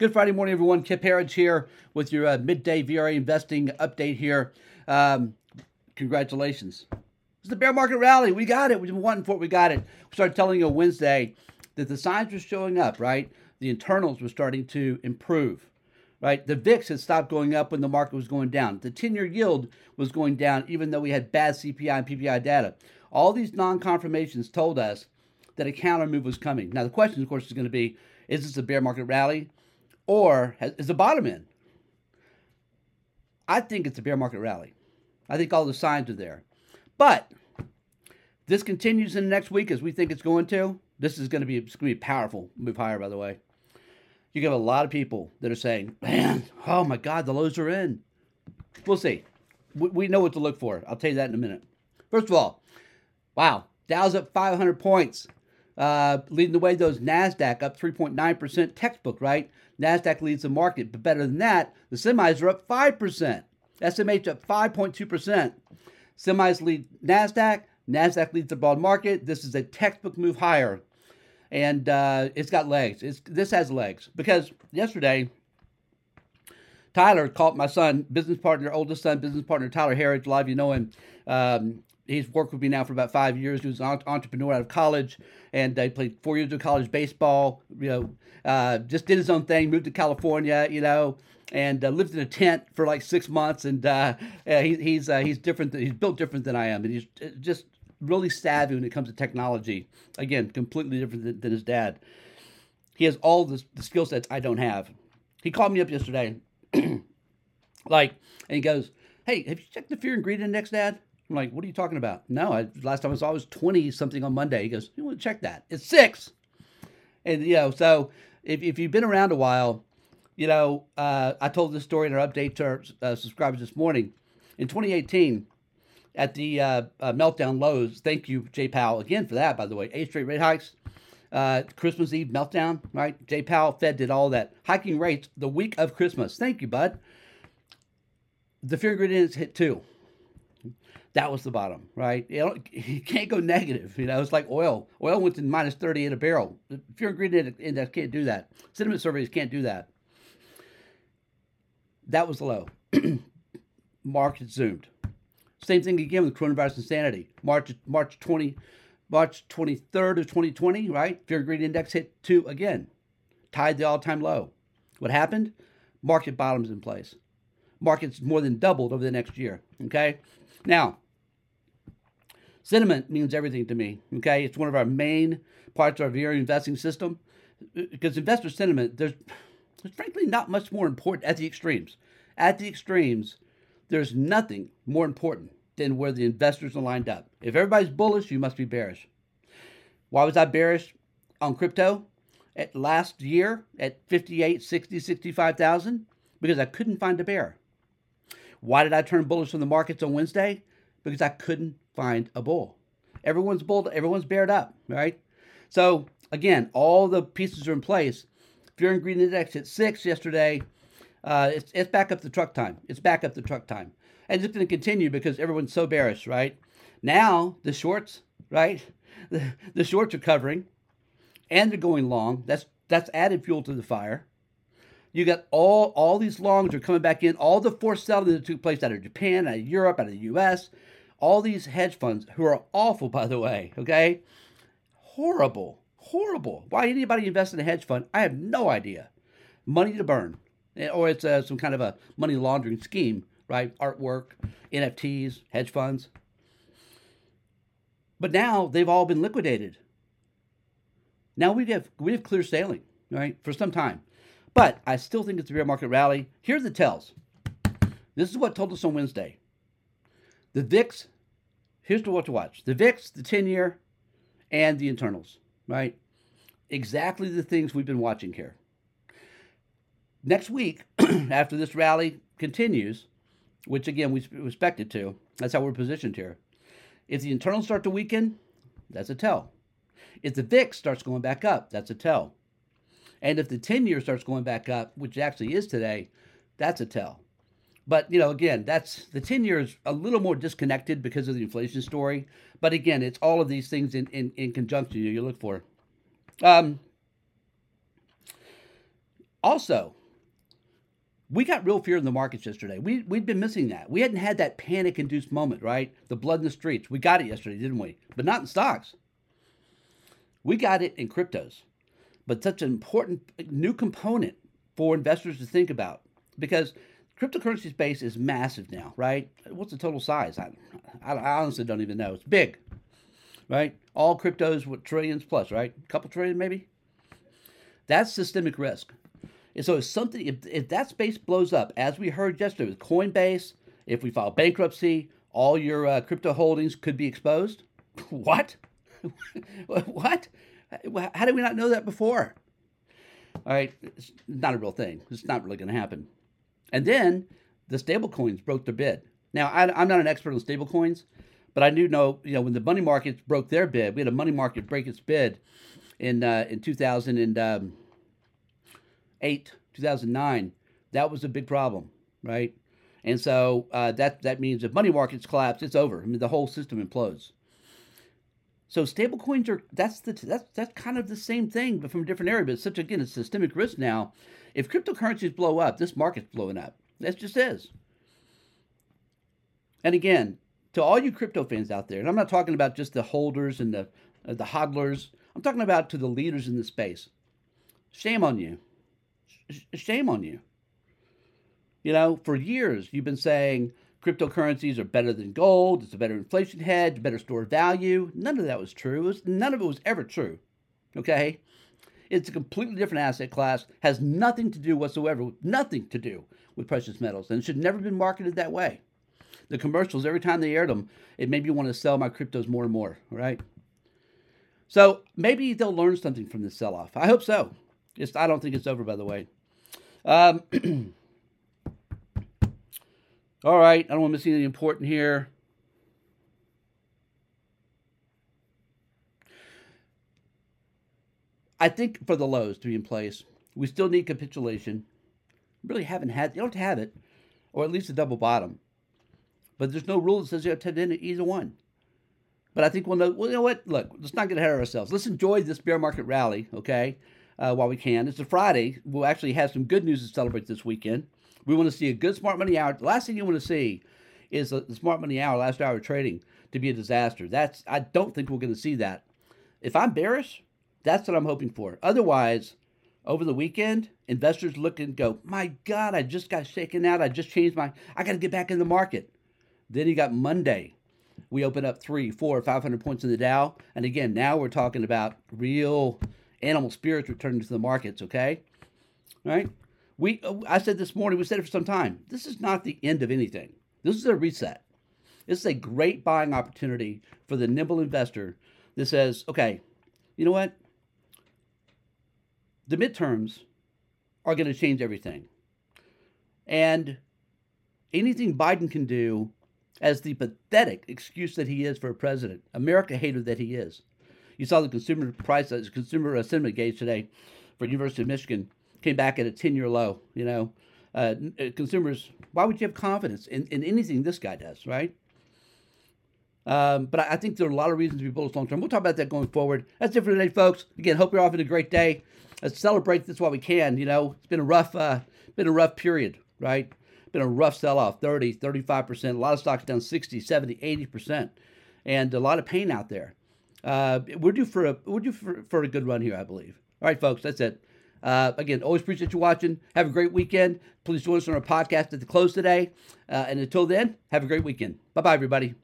Good Friday morning, everyone. Kip Herriage here with your uh, midday VRA investing update here. Um, congratulations. It's the bear market rally. We got it. We've been wanting for it. We got it. We started telling you Wednesday that the signs were showing up, right? The internals were starting to improve, right? The VIX had stopped going up when the market was going down. The 10 year yield was going down, even though we had bad CPI and PPI data. All these non confirmations told us that a counter move was coming. Now, the question, of course, is going to be is this a bear market rally? Or has, is the bottom in? I think it's a bear market rally. I think all the signs are there. But this continues in the next week as we think it's going to. This is going to be it's going to be powerful move higher, by the way. You have a lot of people that are saying, "Man, oh my God, the lows are in." We'll see. We, we know what to look for. I'll tell you that in a minute. First of all, wow, Dow's up 500 points. Uh, leading the way, those NASDAQ up 3.9%. Textbook, right? NASDAQ leads the market. But better than that, the semis are up 5%. SMH up 5.2%. Semis lead NASDAQ. NASDAQ leads the broad market. This is a textbook move higher. And uh, it's got legs. It's, this has legs. Because yesterday, Tyler called my son, business partner, oldest son, business partner, Tyler Herriage. A lot of you know him. Um, he's worked with me now for about five years. He was an entrepreneur out of college, and I played four years of college baseball. You know, uh, just did his own thing. Moved to California. You know, and uh, lived in a tent for like six months. And uh, he, he's uh, he's different. He's built different than I am, and he's uh, just really savvy when it comes to technology. Again, completely different than, than his dad. He has all the, the skill sets I don't have. He called me up yesterday, like, and he goes, "Hey, have you checked the fear and greed index, Dad?" I'm like, what are you talking about? No, I, last time I saw it was 20 something on Monday. He goes, you want to check that? It's six. And, you know, so if, if you've been around a while, you know, uh, I told this story in our update to our uh, subscribers this morning. In 2018, at the uh, uh, meltdown lows, thank you, Jay Powell, again for that, by the way. Eight straight rate hikes. Uh, Christmas Eve meltdown, right? Jay Powell, Fed did all that. Hiking rates the week of Christmas. Thank you, bud. The fear and greed index hit two that was the bottom, right? You, you can't go negative. You know, it's like oil. Oil went to minus 30 in a barrel. The Fear and Greed Index can't do that. Sentiment surveys can't do that. That was the low. Market zoomed. Same thing again with coronavirus insanity. March March 20, March 23rd of 2020, right? Fear and Greed Index hit two again, tied the all-time low. What happened? Market bottoms in place. Markets more than doubled over the next year. Okay, now, sentiment means everything to me. Okay, it's one of our main parts of our investing system because investor sentiment there's, there's frankly not much more important at the extremes. At the extremes, there's nothing more important than where the investors are lined up. If everybody's bullish, you must be bearish. Why was I bearish on crypto at last year at 58, 60, 65,000? Because I couldn't find a bear. Why did I turn bullish on the markets on Wednesday? Because I couldn't find a bull. Everyone's bull, everyone's bared up, right? So again, all the pieces are in place. Fear and Greed Index at six yesterday. Uh, it's, it's back up the truck time. It's back up the truck time. And it's going to continue because everyone's so bearish, right? Now, the shorts, right? The, the shorts are covering and they're going long. That's that's added fuel to the fire. You got all all these longs are coming back in. All the forced selling that took place out of Japan, out of Europe, out of the U.S. All these hedge funds who are awful, by the way. Okay, horrible, horrible. Why anybody invest in a hedge fund? I have no idea. Money to burn, eh, or it's uh, some kind of a money laundering scheme, right? Artwork, NFTs, hedge funds. But now they've all been liquidated. Now we have we have clear sailing, right, for some time. But I still think it's a bear market rally. Here are the tells. This is what told us on Wednesday. The VIX, here's what to watch. The VIX, the 10 year, and the internals, right? Exactly the things we've been watching here. Next week, after this rally continues, which again we expect it to, that's how we're positioned here. If the internals start to weaken, that's a tell. If the VIX starts going back up, that's a tell. And if the 10 year starts going back up, which actually is today, that's a tell. But, you know, again, that's the 10 year is a little more disconnected because of the inflation story. But again, it's all of these things in, in, in conjunction you look for. Um, Also, we got real fear in the markets yesterday. We, we'd been missing that. We hadn't had that panic induced moment, right? The blood in the streets. We got it yesterday, didn't we? But not in stocks. We got it in cryptos. But such an important new component for investors to think about because cryptocurrency space is massive now, right? What's the total size? I, I, I honestly don't even know. It's big, right? All cryptos with trillions plus, right? A couple trillion maybe. That's systemic risk. And so if something if, if that space blows up, as we heard yesterday with Coinbase, if we file bankruptcy, all your uh, crypto holdings could be exposed. what? what? How did we not know that before? All right, it's not a real thing. It's not really going to happen. And then the stable coins broke their bid. Now, I, am not an expert on stable coins, but I do know, you know, when the money markets broke their bid, we had a money market break its bid in uh, in 2008, 2009. That was a big problem, right? And so uh, that that means if money markets collapse, it's over. I mean, the whole system implodes. So stablecoins are that's the that's that's kind of the same thing, but from a different area. But it's such again, it's systemic risk now. If cryptocurrencies blow up, this market's blowing up. That just is. And again, to all you crypto fans out there, and I'm not talking about just the holders and the uh, the hodlers. I'm talking about to the leaders in the space. Shame on you. Sh- shame on you. You know, for years you've been saying cryptocurrencies are better than gold, it's a better inflation hedge, better store value. None of that was true. Was, none of it was ever true. Okay? It's a completely different asset class, has nothing to do whatsoever, nothing to do with precious metals, and should never been marketed that way. The commercials, every time they aired them, it made me want to sell my cryptos more and more, right? So maybe they'll learn something from this sell off. I hope so. Just, I don't think it's over, by the way. Um, All right, I don't want to miss anything important here. I think for the lows to be in place, we still need capitulation. Really haven't had, you don't have it, or at least a double bottom. But there's no rule that says you have to have either one. But I think we'll know, well, you know what? Look, let's not get ahead of ourselves. Let's enjoy this bear market rally, okay, uh, while we can. It's a Friday. We'll actually have some good news to celebrate this weekend. We want to see a good smart money hour. The last thing you want to see is the smart money hour, last hour of trading, to be a disaster. That's I don't think we're going to see that. If I'm bearish, that's what I'm hoping for. Otherwise, over the weekend, investors look and go, "My God, I just got shaken out. I just changed my. I got to get back in the market." Then you got Monday. We open up three, four, five hundred points in the Dow, and again, now we're talking about real animal spirits returning to the markets. Okay, All right. We, I said this morning, we said it for some time. This is not the end of anything. This is a reset. This is a great buying opportunity for the nimble investor that says, okay, you know what? The midterms are going to change everything. And anything Biden can do as the pathetic excuse that he is for a president, America hater that he is. You saw the consumer price, uh, consumer sentiment gauge today for University of Michigan came back at a 10 year low. You know, uh, uh, consumers, why would you have confidence in, in anything this guy does, right? Um, but I, I, think there are a lot of reasons to be bullish long term. We'll talk about that going forward. That's it for today, folks. Again, hope you're all having a great day. Let's celebrate this while we can. You know, it's been a rough, uh, been a rough period, right? Been a rough sell off 30, 35%. A lot of stocks down 60, 70, 80%. And a lot of pain out there. Uh, we're due for a we're due for, for a good run here, I believe. All right, folks, that's it. Uh, again, always appreciate you watching. Have a great weekend. Please join us on our podcast at the close today. Uh, and until then, have a great weekend. Bye bye, everybody.